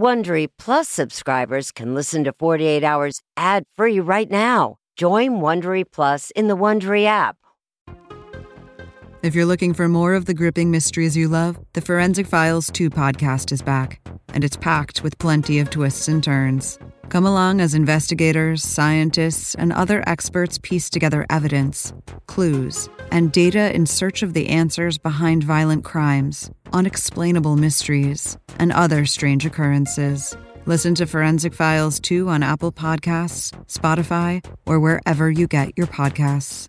Wondery Plus subscribers can listen to 48 Hours ad free right now. Join Wondery Plus in the Wondery app. If you're looking for more of the gripping mysteries you love, the Forensic Files 2 podcast is back, and it's packed with plenty of twists and turns. Come along as investigators, scientists, and other experts piece together evidence, clues, and data in search of the answers behind violent crimes, unexplainable mysteries, and other strange occurrences. Listen to Forensic Files 2 on Apple Podcasts, Spotify, or wherever you get your podcasts.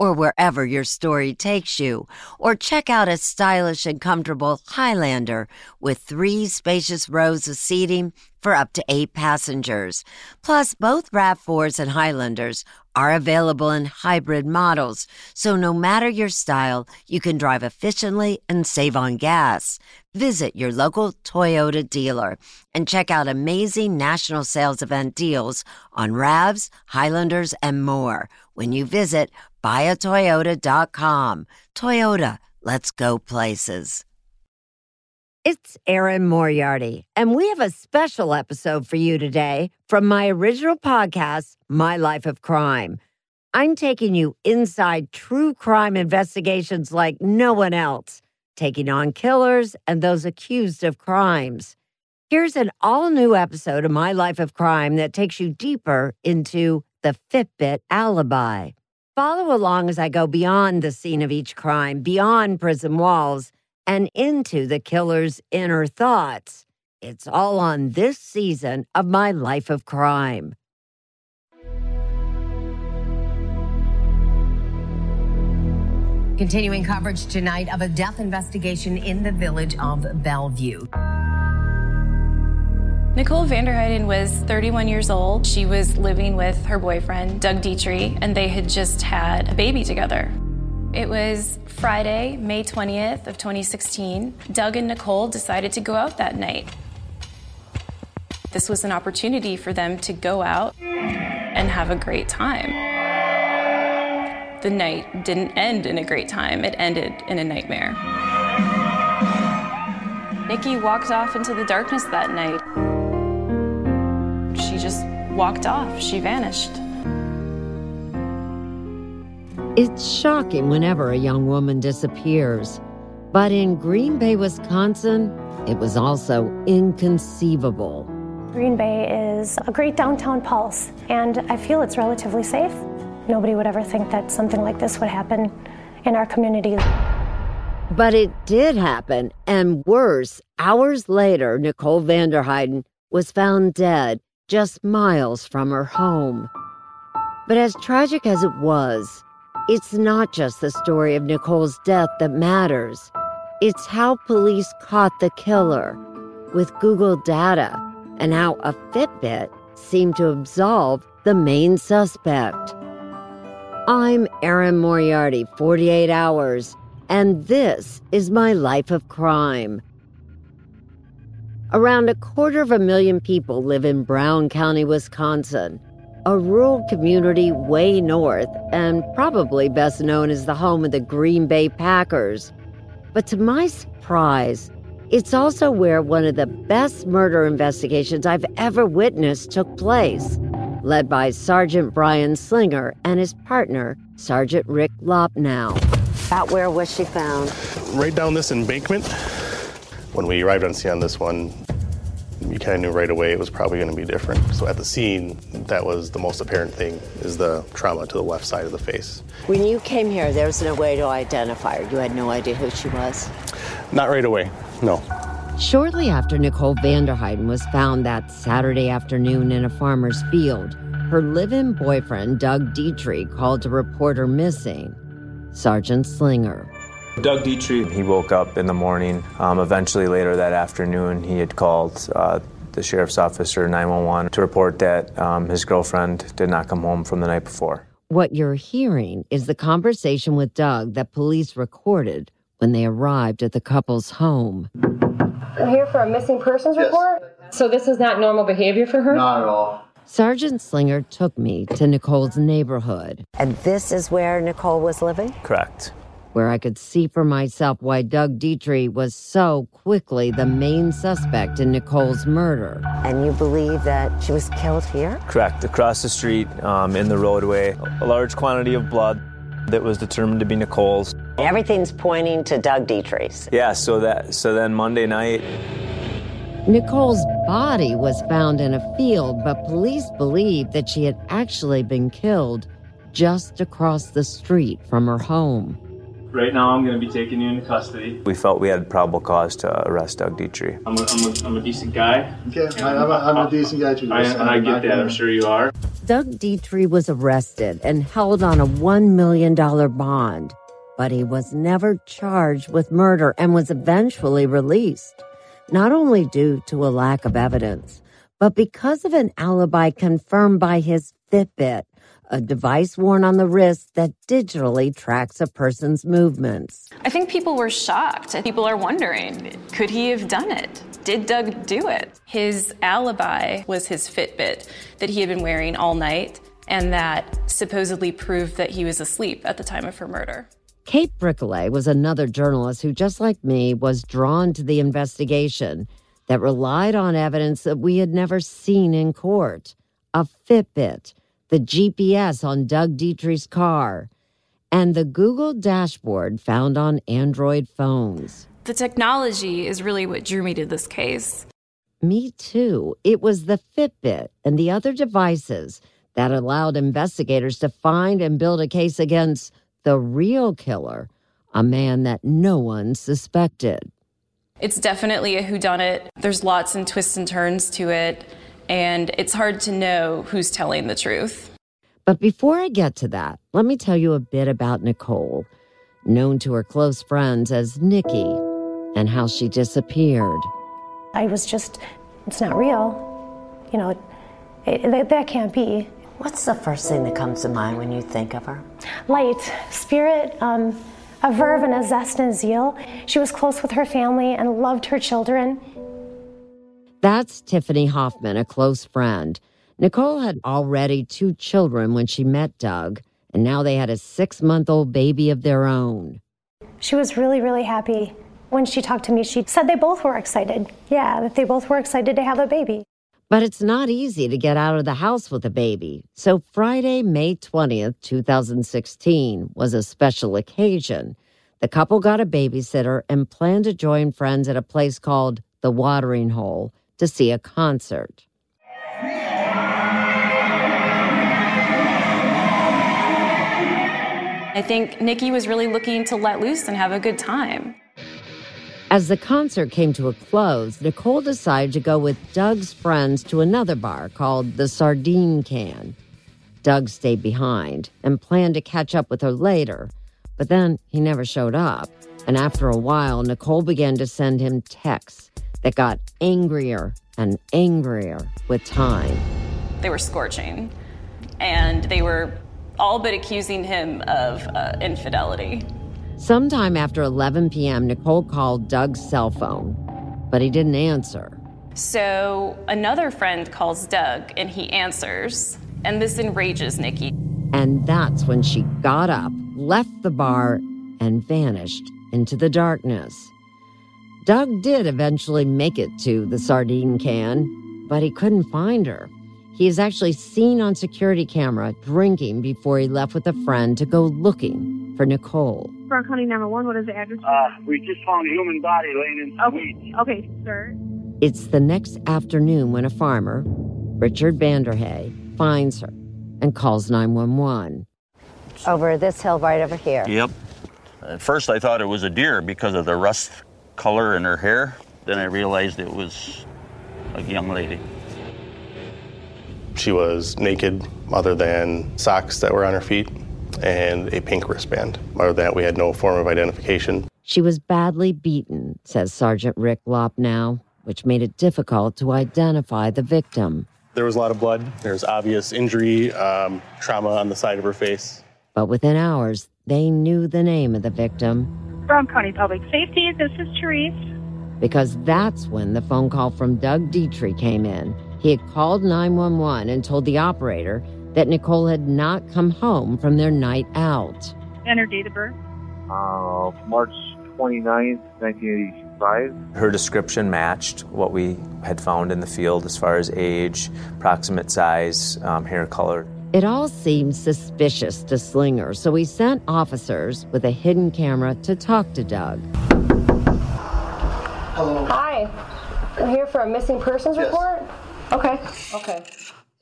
or wherever your story takes you. Or check out a stylish and comfortable Highlander with three spacious rows of seating for up to eight passengers. Plus, both RAV4s and Highlanders are available in hybrid models, so no matter your style, you can drive efficiently and save on gas. Visit your local Toyota dealer and check out amazing national sales event deals on RAVs, Highlanders, and more when you visit buyatoyota.com. Toyota, let's go places. It's Erin Moriarty, and we have a special episode for you today from my original podcast, My Life of Crime. I'm taking you inside true crime investigations like no one else, taking on killers and those accused of crimes. Here's an all new episode of My Life of Crime that takes you deeper into the Fitbit alibi. Follow along as I go beyond the scene of each crime, beyond prison walls and into the killer's inner thoughts. It's all on this season of My Life of Crime. Continuing coverage tonight of a death investigation in the village of Bellevue. Nicole VanderHeyden was 31 years old. She was living with her boyfriend, Doug Detrie, and they had just had a baby together. It was Friday, May 20th of 2016. Doug and Nicole decided to go out that night. This was an opportunity for them to go out and have a great time. The night didn't end in a great time, it ended in a nightmare. Nikki walked off into the darkness that night. She just walked off, she vanished. It's shocking whenever a young woman disappears. But in Green Bay, Wisconsin, it was also inconceivable. Green Bay is a great downtown pulse, and I feel it's relatively safe. Nobody would ever think that something like this would happen in our community. But it did happen, and worse, hours later, Nicole VanderHeyden was found dead just miles from her home. But as tragic as it was, it's not just the story of Nicole's death that matters. It's how police caught the killer with Google data and how a Fitbit seemed to absolve the main suspect. I'm Erin Moriarty, 48 Hours, and this is my life of crime. Around a quarter of a million people live in Brown County, Wisconsin, a rural community way north and probably best known as the home of the Green Bay Packers. But to my surprise, it's also where one of the best murder investigations I've ever witnessed took place, led by Sergeant Brian Slinger and his partner, Sergeant Rick Lopnow. About where was she found? Right down this embankment. When we arrived on scene on this one, you kind of knew right away it was probably going to be different. So at the scene, that was the most apparent thing is the trauma to the left side of the face. When you came here, there was no way to identify her. You had no idea who she was. Not right away, no. Shortly after Nicole VanderHeyden was found that Saturday afternoon in a farmer's field, her live-in boyfriend, Doug Detrie, called to report her missing. Sergeant Slinger. Doug Detrie, he woke up in the morning. Um, eventually, later that afternoon, he had called uh, the sheriff's officer 911 to report that um, his girlfriend did not come home from the night before. What you're hearing is the conversation with Doug that police recorded when they arrived at the couple's home. I'm here for a missing persons yes. report. So this is not normal behavior for her? Not at all. Sergeant Slinger took me to Nicole's neighborhood. And this is where Nicole was living? Correct where I could see for myself why Doug Detrie was so quickly the main suspect in Nicole's murder. And you believe that she was killed here? Correct. Across the street, um, in the roadway, a large quantity of blood that was determined to be Nicole's. Everything's pointing to Doug Detrie's. Yeah. So that so then Monday night. Nicole's body was found in a field, but police believe that she had actually been killed just across the street from her home. Right now, I'm going to be taking you into custody. We felt we had probable cause to arrest Doug Detrie. I'm a, I'm a, I'm a decent guy. Okay, I, am a, I'm a decent guy too. I, and I get that, I'm sure you are. Doug Detrie was arrested and held on a $1 million bond, but he was never charged with murder and was eventually released, not only due to a lack of evidence, but because of an alibi confirmed by his Fitbit a device worn on the wrist that digitally tracks a person's movements. I think people were shocked. People are wondering could he have done it? Did Doug do it? His alibi was his Fitbit that he had been wearing all night and that supposedly proved that he was asleep at the time of her murder. Kate Brickley was another journalist who, just like me, was drawn to the investigation that relied on evidence that we had never seen in court a Fitbit the GPS on Doug Detrie's car, and the Google dashboard found on Android phones. The technology is really what drew me to this case. Me too. It was the Fitbit and the other devices that allowed investigators to find and build a case against the real killer, a man that no one suspected. It's definitely a whodunit. There's lots and twists and turns to it and it's hard to know who's telling the truth. But before I get to that, let me tell you a bit about Nicole, known to her close friends as Nikki, and how she disappeared. I was just, it's not real. You know, it, it, that can't be. What's the first thing that comes to mind when you think of her? Light, spirit, um, a verve and a zest and a zeal. She was close with her family and loved her children. That's Tiffany Hoffman, a close friend. Nicole had already two children when she met Doug, and now they had a six month old baby of their own. She was really, really happy. When she talked to me, she said they both were excited. Yeah, that they both were excited to have a baby. But it's not easy to get out of the house with a baby. So Friday, May 20th, 2016, was a special occasion. The couple got a babysitter and planned to join friends at a place called The Watering Hole to see a concert. I think Nikki was really looking to let loose and have a good time. As the concert came to a close, Nicole decided to go with Doug's friends to another bar called the Sardine Can. Doug stayed behind and planned to catch up with her later, but then he never showed up. And after a while, Nicole began to send him texts that got angrier and angrier with time. They were scorching, and they were all but accusing him of uh, infidelity. Sometime after 11 p.m., Nicole called Doug's cell phone, but he didn't answer. So another friend calls Doug, and he answers, and this enrages Nikki. And that's when she got up, left the bar, and vanished into the darkness. Doug did eventually make it to the sardine can, but he couldn't find her. He is actually seen on security camera drinking before he left with a friend to go looking for Nicole. Brown County number one, what is the address? Uh, we just found a human body laying in the okay. weeds. Okay, sir. It's the next afternoon when a farmer, Richard Vanderhay, finds her and calls 911. Over this hill right over here. Yep. At first I thought it was a deer because of the rust color in her hair. Then I realized it was a young lady. She was naked, other than socks that were on her feet and a pink wristband. Other than that, we had no form of identification. She was badly beaten, says Sergeant Rick Lopnow. which made it difficult to identify the victim. There was a lot of blood. There's obvious injury, um, trauma on the side of her face. But within hours, they knew the name of the victim. From County Public Safety, this is Therese. Because that's when the phone call from Doug Detrie came in. He had called 911 and told the operator that Nicole had not come home from their night out. And her date of birth? Uh, March 29th, 1985. Her description matched what we had found in the field as far as age, approximate size, um, hair color. It all seemed suspicious to Slinger, so he sent officers with a hidden camera to talk to Doug. Hello. Hi. I'm here for a missing persons Yes. report. Okay. Okay.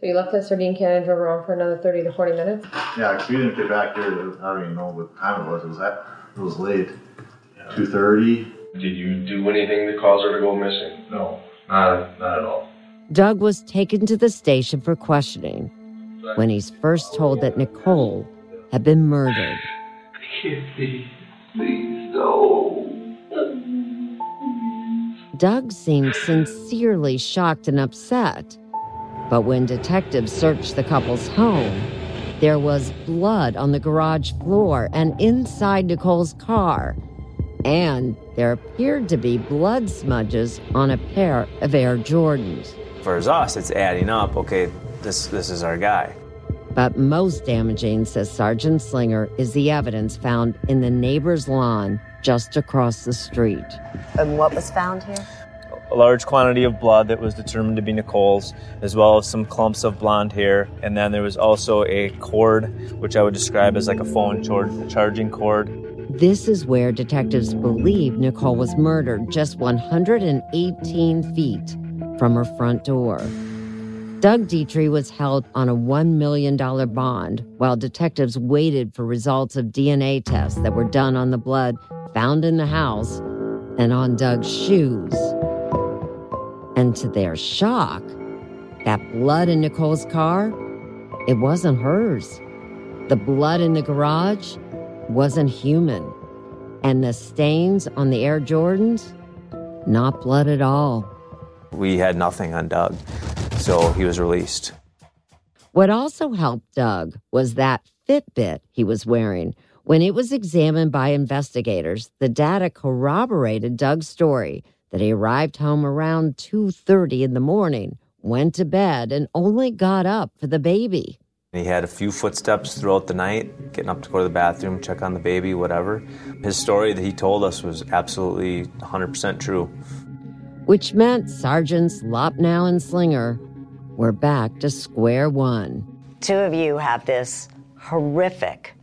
So you left us Sardine Canyon drove around for another 30 to 40 minutes? Yeah, 'cause we didn't get back here. to- I don't even know what time it was. It was at, it was late. Two thirty. Did you do anything that caused her to go missing? No. Not, not at all. Doug was taken to the station for questioning when he's first told that Nicole had been murdered. Please, please no. Doug seemed sincerely shocked and upset. But when detectives searched the couple's home, there was blood on the garage floor and inside Nicole's car. And there appeared to be blood smudges on a pair of Air Jordans. For us, it's adding up. Okay, this this is our guy. But most damaging, says Sergeant Slinger, is the evidence found in the neighbor's lawn just across the street. And what was found here? A large quantity of blood that was determined to be Nicole's, as well as some clumps of blonde hair. And then there was also a cord, which I would describe as like a phone char- charging cord. This is where detectives believe Nicole was murdered just 118 feet from her front door. Doug Detrie was held on a $1 million bond while detectives waited for results of DNA tests that were done on the blood found in the house and on Doug's shoes. And to their shock, that blood in Nicole's car, it wasn't hers. The blood in the garage wasn't human. And the stains on the Air Jordans, not blood at all. We had nothing on Doug, so he was released. What also helped Doug was that Fitbit he was wearing. When it was examined by investigators, the data corroborated Doug's story that he arrived home around 2:30 in the morning, went to bed and only got up for the baby. He had a few footsteps throughout the night, getting up to go to the bathroom, check on the baby, whatever. His story that he told us was absolutely 100% true. Which meant Sergeants Lopnow and Slinger were back to square one. Two of you have this horrific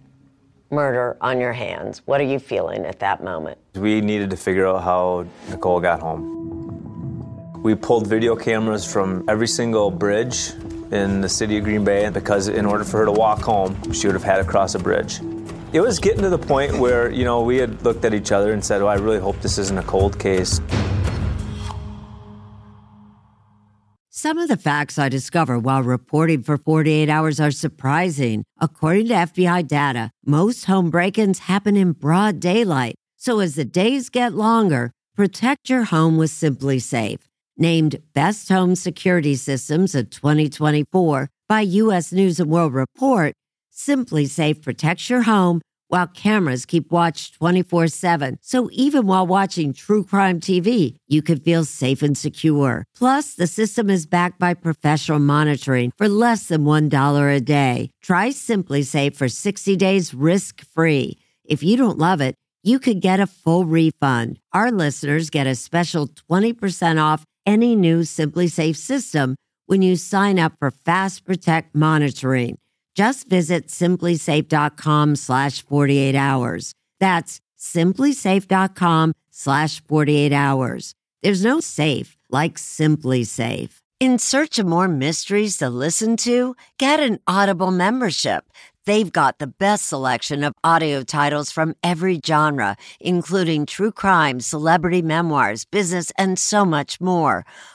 murder on your hands. What are you feeling at that moment? We needed to figure out how Nicole got home. We pulled video cameras from every single bridge in the city of Green Bay because, in order for her to walk home, she would have had to cross a bridge. It was getting to the point where, you know, we had looked at each other and said, Oh, I really hope this isn't a cold case. Some of the facts I discover while reporting for 48 hours are surprising. According to FBI data, most home break ins happen in broad daylight. So as the days get longer, protect your home with SimpliSafe. Named Best Home Security Systems of 2024 by U.S. News and World Report, SimpliSafe protects your home while cameras keep watch 24 7. So even while watching true crime TV, you can feel safe and secure. Plus, the system is backed by professional monitoring for less than $1 a day. Try SimpliSafe for 60 days risk free. If you don't love it, you could get a full refund. Our listeners get a special 20% off any new SimpliSafe system when you sign up for Fast Protect monitoring. Just visit simplisafe.com slash 48 hours. That's simplisafe.com slash 48 hours. There's no safe like SimpliSafe. In search of more mysteries to listen to, get an Audible membership. They've got the best selection of audio titles from every genre, including true crime, celebrity memoirs, business, and so much more.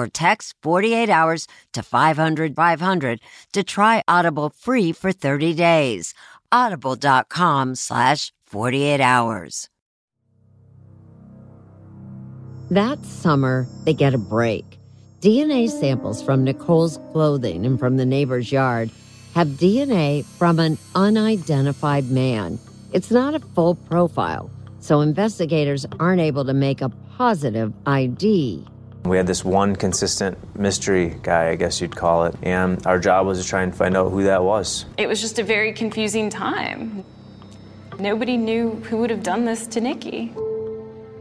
or text 48 hours to 500 500 to try Audible free for 30 days. Audible.com slash 48 hours. That summer, they get a break. DNA samples from Nicole's clothing and from the neighbor's yard have DNA from an unidentified man. It's not a full profile, so investigators aren't able to make a positive ID. We had this one consistent mystery guy, I guess you'd call it, and our job was to try and find out who that was. It was just a very confusing time. Nobody knew who would have done this to Nikki.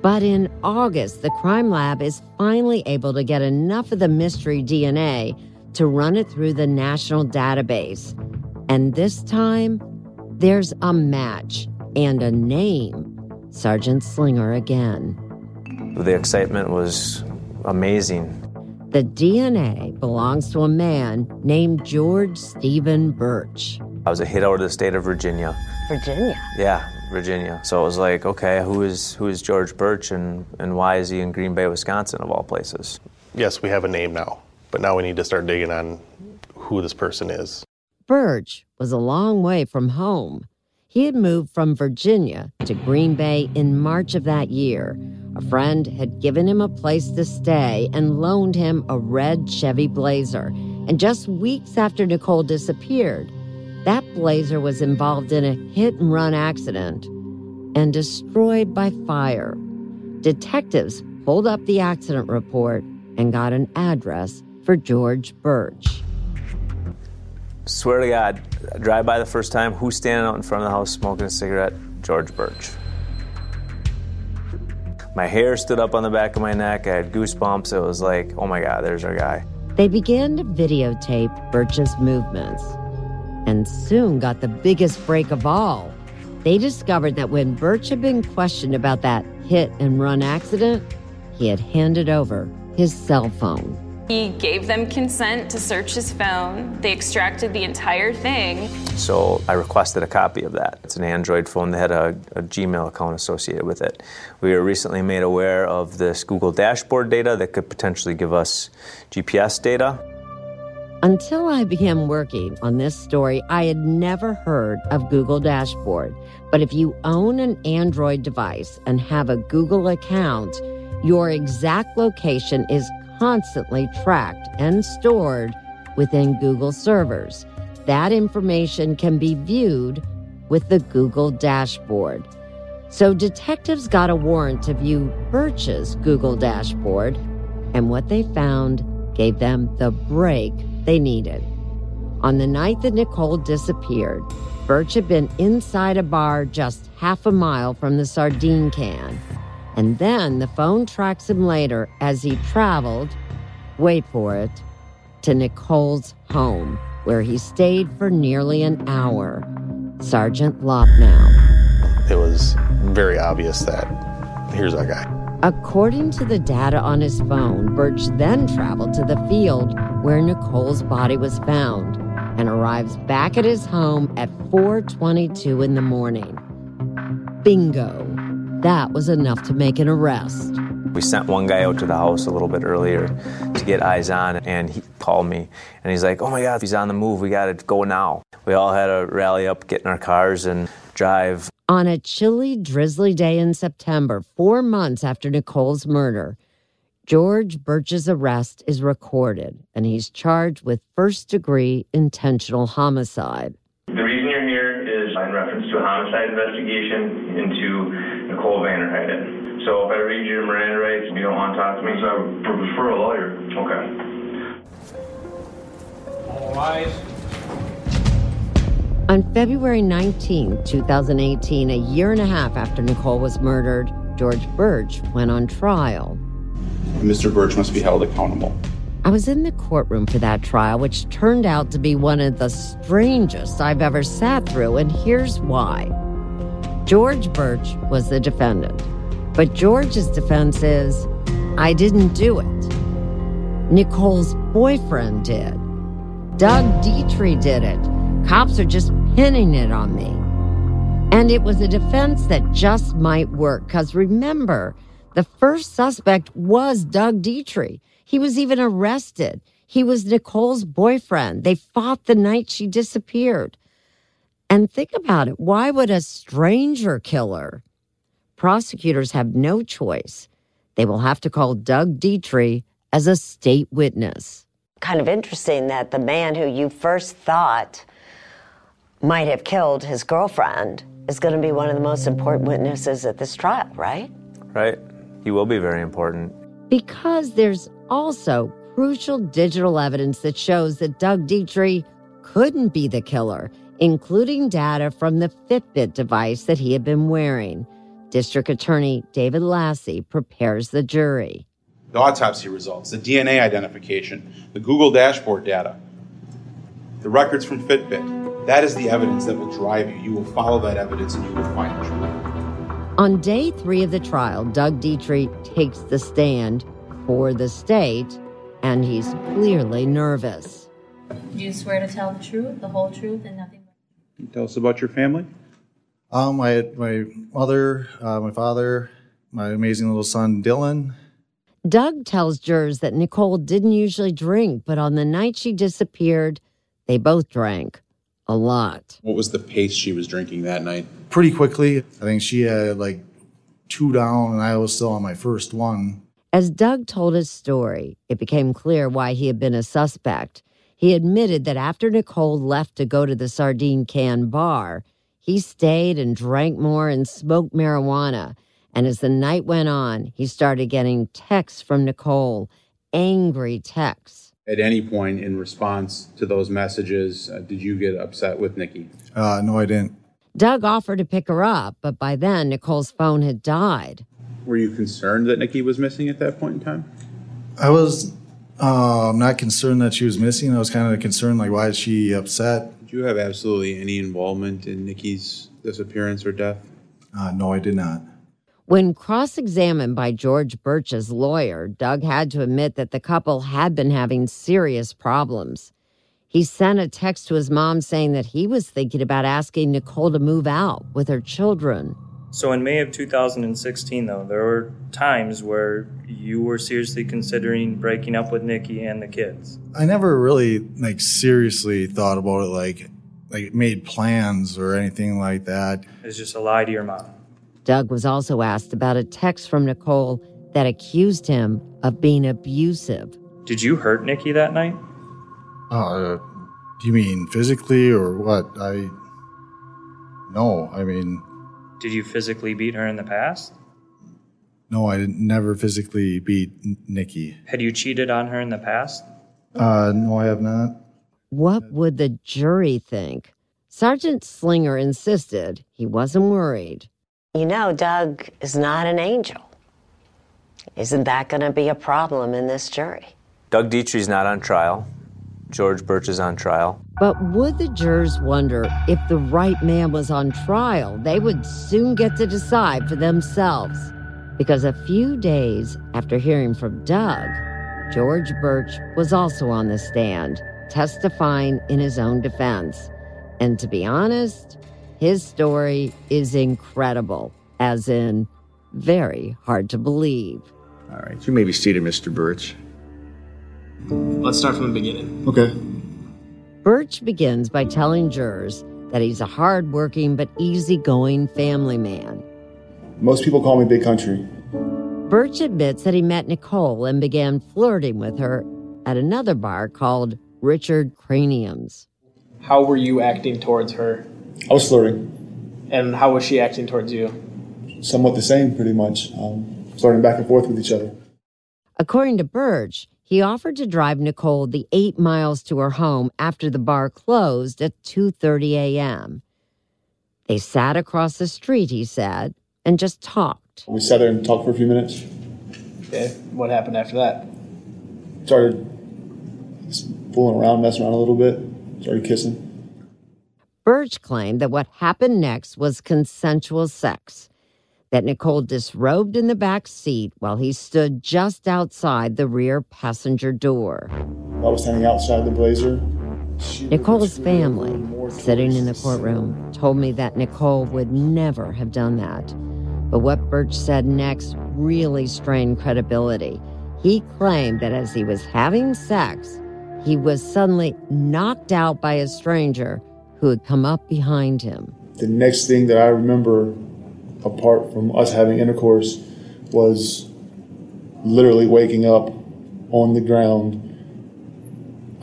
But in August, the crime lab is finally able to get enough of the mystery DNA to run it through the national database. And this time, there's a match and a name Sergeant Slinger again. The excitement was amazing. The DNA belongs to a man named George Steven Burch. I was a hit out of the state of Virginia. Virginia? Yeah, Virginia. So it was like, okay, who is who is George Burch and, and why is he in Green Bay, Wisconsin, of all places? Yes, we have a name now, but now we need to start digging on who this person is. Burch was a long way from home. He had moved from Virginia to Green Bay in March of that year. A friend had given him a place to stay and loaned him a red Chevy Blazer. And just weeks after Nicole disappeared, that Blazer was involved in a hit and run accident and destroyed by fire. Detectives pulled up the accident report and got an address for George Burch. Swear to God, drive by the first time, who's standing out in front of the house smoking a cigarette? George Burch. My hair stood up on the back of my neck. I had goosebumps. It was like, oh my God, there's our guy. They began to videotape Burch's movements and soon got the biggest break of all. They discovered that when Burch had been questioned about that hit and run accident, he had handed over his cell phone. He gave them consent to search his phone. They extracted the entire thing. So I requested a copy of that. It's an Android phone that had a, a, Gmail account associated with it. We were recently made aware of this Google dashboard data that could potentially give us GPS data. Until I began working on this story, I had never heard of Google Dashboard. But if you own an Android device and have a Google account, your exact location is constantly tracked and stored within Google servers. That information can be viewed with the Google dashboard. So detectives got a warrant to view Burch's Google dashboard, and what they found gave them the break they needed. On the night that Nicole disappeared, Burch had been inside a bar just half a mile from the sardine can. And then the phone tracks him later as he traveled, wait for it, to Nicole's home, where he stayed for nearly an hour. Sergeant Lopnow. It was very obvious that here's our guy. According to the data on his phone, Burch then traveled to the field where Nicole's body was found and arrives back at his home at 4:22 in the morning. Bingo. That was enough to make an arrest. We sent one guy out to the house a little bit earlier to get eyes on, and he called me and he's like, Oh my God, he's on the move. We got to go now. We all had to rally up, get in our cars, and drive. On a chilly, drizzly day in September, four months after Nicole's murder, George Burch's arrest is recorded, and he's charged with first degree intentional homicide. The reason you're here is in reference to a homicide investigation into Nicole VanderHeyden. So if I read your Miranda rights you don't want to talk to me, so I would prefer a lawyer. Okay. All rise. On February 19, 2018, a year and a half after Nicole was murdered, George Burch went on trial. Mr. Burch must be held accountable. I was in the courtroom for that trial, which turned out to be one of the strangest I've ever sat through, and here's why. George Burch was the defendant, but George's defense is I didn't do it. Nicole's boyfriend did. Doug Detrie did it. Cops are just pinning it on me. And it was a defense that just might work, because remember, the first suspect was Doug Detrie. He was even arrested. He was Nicole's boyfriend. They fought the night she disappeared. And think about it why would a stranger kill her? Prosecutors have no choice. They will have to call Doug Detrie as a state witness. Kind of interesting that the man who you first thought might have killed his girlfriend is going to be one of the most important witnesses at this trial, right? Right. He will be very important. Because there's also crucial digital evidence that shows that Doug Detrie couldn't be the killer, including data from the Fitbit device that he had been wearing. District Attorney David Lasee prepares the jury. The autopsy results, the DNA identification, the Google dashboard data, the records from Fitbit. That is the evidence that will drive you. You will follow that evidence and you will find the truth. On day three of the trial, Doug Detrie takes the stand for the state, and he's clearly nervous. Do you swear to tell the truth, the whole truth, and nothing but Can you tell us about your family? Um, my my mother, uh, my father, my amazing little son Dylan. Doug tells jurors that Nicole didn't usually drink, but on the night she disappeared, they both drank a lot. What was the pace she was drinking that night? Pretty quickly, I think she had like two down, and I was still on my first one. As Doug told his story, it became clear why he had been a suspect. He admitted that after Nicole left to go to the sardine can bar, he stayed and drank more and smoked marijuana. And as the night went on, he started getting texts from Nicole, angry texts. At any point in response to those messages, uh, did you get upset with Nikki? Uh, no, I didn't. Doug offered to pick her up, but by then Nicole's phone had died. Were you concerned that Nikki was missing at that point in time? I was uh, I'm not concerned that she was missing. I was kind of concerned, like, why is she upset? Did you have absolutely any involvement in Nikki's disappearance or death? Uh, no, I did not. When cross examined by George Burch's lawyer, Doug had to admit that the couple had been having serious problems. He sent a text to his mom saying that he was thinking about asking Nicole to move out with her children. So in May of 2016, though, there were times where you were seriously considering breaking up with Nikki and the kids. I never really like seriously thought about it, like like made plans or anything like that. It's just a lie to your mom. Doug was also asked about a text from Nicole that accused him of being abusive. Did you hurt Nikki that night? Uh, do you mean physically or what? I no, I mean Did you physically beat her in the past? no, I never physically beat N- Nikki. Had you cheated on her in the past? Uh, no, I have not. What would the jury think? Sergeant Slinger insisted he wasn't worried. You know, Doug is not an angel. Isn't that going to be a problem in this jury? Doug Detrie's not on trial. George Burch is on trial. But would the jurors wonder if the right man was on trial? They would soon get to decide for themselves. Because a few days after hearing from Doug, George Burch was also on the stand, testifying in his own defense. And to be honest, his story is incredible, as in very hard to believe. All right, you may be seated, Mr. Burch. Let's start from the beginning. Okay. Burch begins by telling jurors that he's a hardworking but easygoing family man. Most people call me Big Country. Burch admits that he met Nicole and began flirting with her at another bar called Richard Cranium's. How were you acting towards her? I was flirting. And how was she acting towards you? Somewhat the same, pretty much. Um, flirting back and forth with each other. According to Burch, he offered to drive Nicole the 8 miles to her home after the bar closed at 2:30 a.m. They sat across the street, he said, and just talked. We sat there and talked for a few minutes. Okay. What happened after that? Started fooling around, messing around a little bit, started kissing. Burch claimed that what happened next was consensual sex, that Nicole disrobed in the back seat while he stood just outside the rear passenger door. I was standing outside the blazer. Nicole's family, sitting in the courtroom, told me that Nicole would never have done that. But what Burch said next really strained credibility. He claimed that as he was having sex, he was suddenly knocked out by a stranger who had come up behind him. The next thing that I remember, apart from us having intercourse, was literally waking up on the ground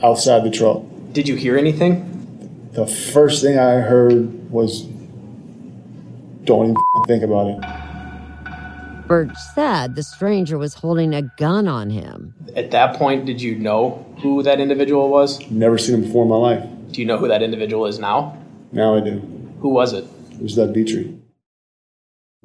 outside the truck. Did you hear anything? The first thing I heard was, don't even think about it. Burch said the stranger was holding a gun on him. At that point, did you know who that individual was? Never seen him before in my life. Do you know who that individual is now? Now I do. Who was it? It was Doug Detrie.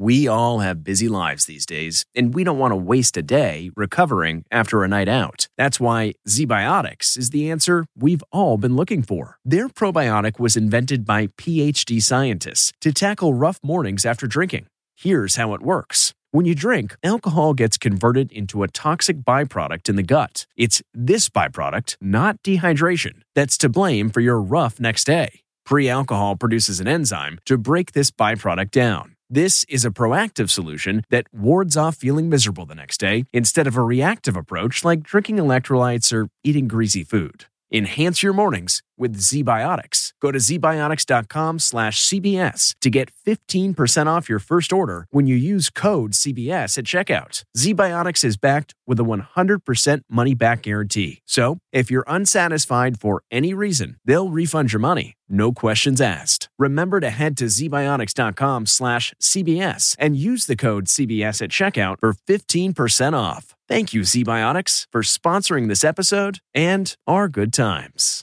We all have busy lives these days, and we don't want to waste a day recovering after a night out. That's why ZBiotics is the answer we've all been looking for. Their probiotic was invented by PhD scientists to tackle rough mornings after drinking. Here's how it works. When you drink, alcohol gets converted into a toxic byproduct in the gut. It's this byproduct, not dehydration, that's to blame for your rough next day. Pre alcohol produces an enzyme to break this byproduct down. This is a proactive solution that wards off feeling miserable the next day instead of a reactive approach like drinking electrolytes or eating greasy food. Enhance your mornings with ZBiotics. Go to zbiotics.com slash CBS to get 15% off your first order when you use code CBS at checkout. ZBiotics is backed with a 100% money back guarantee. So if you're unsatisfied for any reason, they'll refund your money. No questions asked. Remember to head to zbiotics.com slash CBS and use the code CBS at checkout for 15% off. Thank you, ZBiotics, for sponsoring this episode and our good times.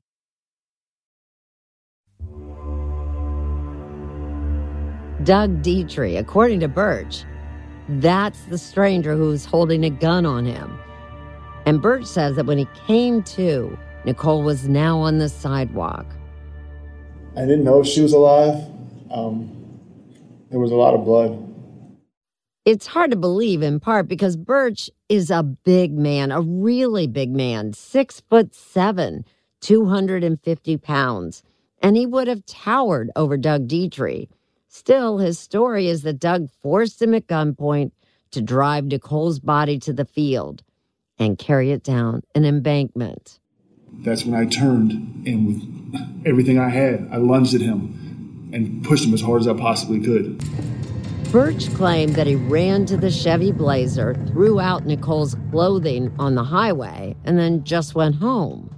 Doug Detrie, according to Burch, that's the stranger who's holding a gun on him. And Burch says that when he came to, Nicole was now on the sidewalk. I didn't know if she was alive. Um, there was a lot of blood. It's hard to believe in part because Burch is a big man, a really big man, six foot seven, 250 pounds, and he would have towered over Doug Detrie. Still, his story is that Doug forced him at gunpoint to drive Nicole's body to the field and carry it down an embankment. That's when I turned and with everything I had, I lunged at him and pushed him as hard as I possibly could. Burch claimed that he ran to the Chevy Blazer, threw out Nicole's clothing on the highway, and then just went home.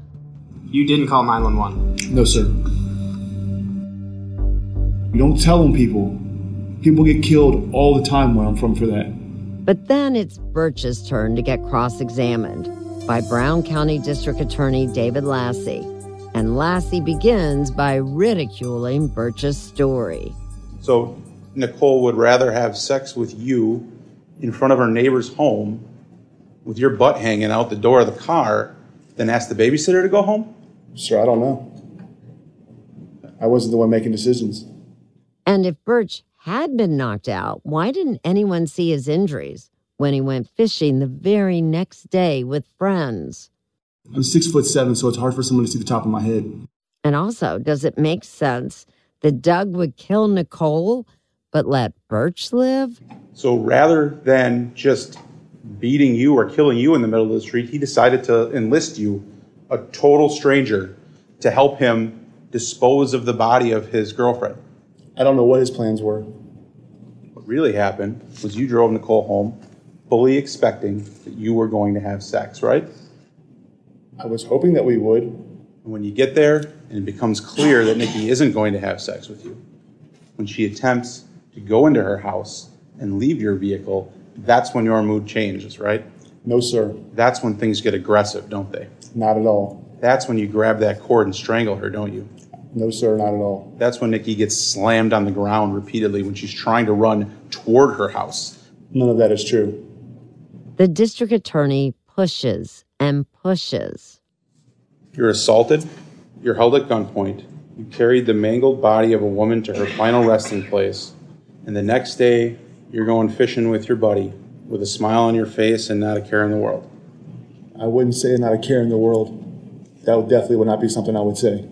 You didn't call 911? No, sir. You don't tell them people. People get killed all the time where I'm from for that. But then it's Burch's turn to get cross examined by Brown County District Attorney David Lasee. And Lasee begins by ridiculing Burch's story. So Nicole would rather have sex with you in front of her neighbor's home with your butt hanging out the door of the car than ask the babysitter to go home? Sir, I don't know. I wasn't the one making decisions. And if Burch had been knocked out, why didn't anyone see his injuries when he went fishing the very next day with friends? I'm six foot seven, so it's hard for someone to see the top of my head. And also, does it make sense that Doug would kill Nicole but let Burch live? So rather than just beating you or killing you in the middle of the street, he decided to enlist you, a total stranger, to help him dispose of the body of his girlfriend. I don't know what his plans were. What really happened was you drove Nicole home fully expecting that you were going to have sex, right? I was hoping that we would. And when you get there and it becomes clear that Nikki isn't going to have sex with you, when she attempts to go into her house and leave your vehicle, that's when your mood changes, right? No, sir. That's when things get aggressive, don't they? Not at all. That's when you grab that cord and strangle her, don't you? No, sir, not at all. That's when Nikki gets slammed on the ground repeatedly when she's trying to run toward her house. None of that is true. The district attorney pushes and pushes. You're assaulted, you're held at gunpoint, you carried the mangled body of a woman to her final resting place, and the next day you're going fishing with your buddy with a smile on your face and not a care in the world. I wouldn't say not a care in the world. That would definitely would not be something I would say.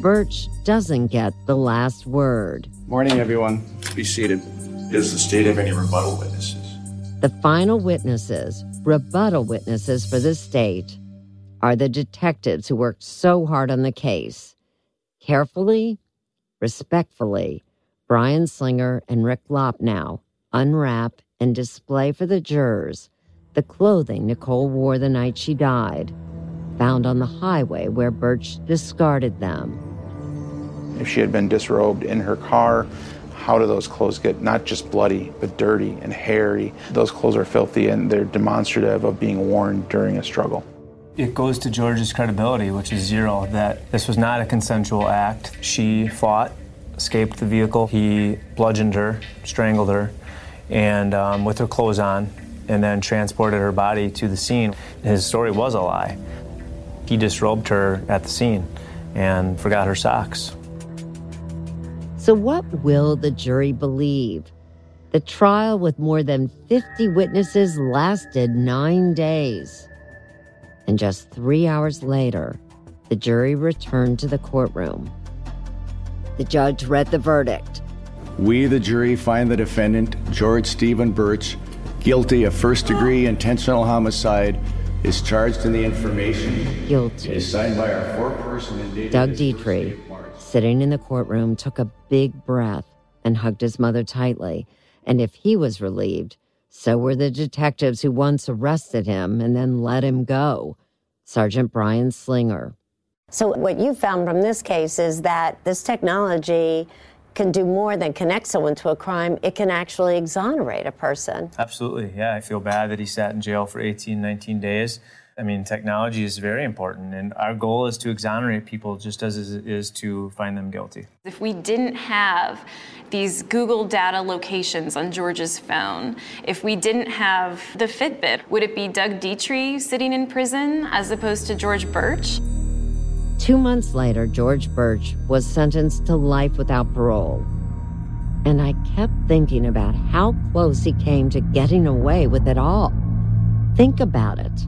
Burch doesn't get the last word. Morning, everyone. Be seated. Does the state have any rebuttal witnesses? The final witnesses, rebuttal witnesses for the state, are the detectives who worked so hard on the case. Carefully, respectfully, Brian Slinger and Rick Lopnow unwrap and display for the jurors the clothing Nicole wore the night she died, found on the highway where Burch discarded them. If she had been disrobed in her car, how do those clothes get not just bloody, but dirty and hairy? Those clothes are filthy and they're demonstrative of being worn during a struggle. It goes to George's credibility, which is zero, that this was not a consensual act. She fought, escaped the vehicle. He bludgeoned her, strangled her, and um, with her clothes on, and then transported her body to the scene. His story was a lie. He disrobed her at the scene and forgot her socks. So, what will the jury believe? The trial with more than 50 witnesses lasted nine days. And just three hours later, the jury returned to the courtroom. The judge read the verdict. We, the jury, find the defendant, George Steven Burch, guilty of first degree intentional homicide, is charged in the information. Guilty. It is signed by our four person Doug Detrie, sitting in the courtroom, took a big breath and hugged his mother tightly. And if he was relieved, so were the detectives who once arrested him and then let him go. Sergeant Brian Slinger. So, what you found from this case is that this technology can do more than connect someone to a crime, it can actually exonerate a person. Absolutely, yeah. I feel bad that he sat in jail for 18, 19 days. I mean, technology is very important, and our goal is to exonerate people just as it is to find them guilty. If we didn't have these Google data locations on George's phone, if we didn't have the Fitbit, would it be Doug Detrie sitting in prison as opposed to George Burch? Two months later, George Burch was sentenced to life without parole. And I kept thinking about how close he came to getting away with it all. Think about it.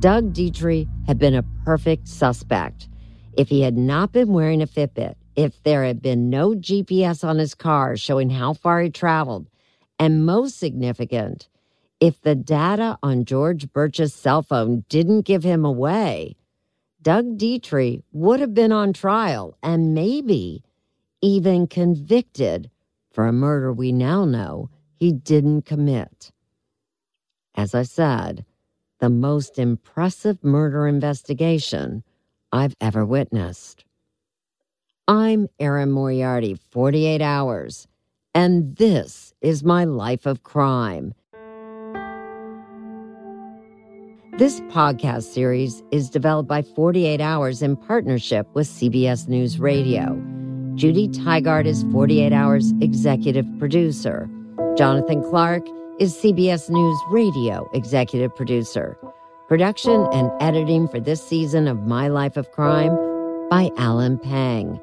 Doug Detrie had been a perfect suspect. If he had not been wearing a Fitbit, if there had been no GPS on his car showing how far he traveled, and most significant, if the data on George Burch's cell phone didn't give him away, Doug Detrie would have been on trial and maybe even convicted for a murder we now know he didn't commit. As I said, the most impressive murder investigation I've ever witnessed. I'm Erin Moriarty, 48 Hours, and this is my life of crime. This podcast series is developed by 48 Hours in partnership with CBS News Radio. Judy Tygard is 48 Hours executive producer. Jonathan Clark is CBS News Radio executive producer. Production and editing for this season of My Life of Crime by Alan Pang.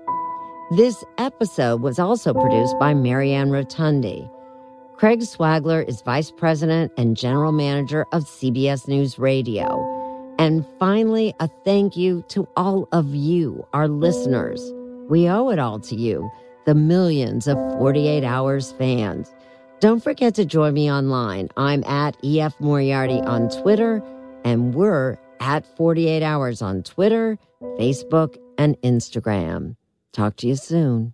This episode was also produced by Marianne Rotundi. Craig Swagler is Vice President and General Manager of CBS News Radio. And finally, a thank you to all of you, our listeners. We owe it all to you. the millions of 48 Hours fans. Don't forget to join me online. I'm at EF Moriarty on Twitter, and we're at 48 Hours on Twitter, Facebook, and Instagram. Talk to you soon.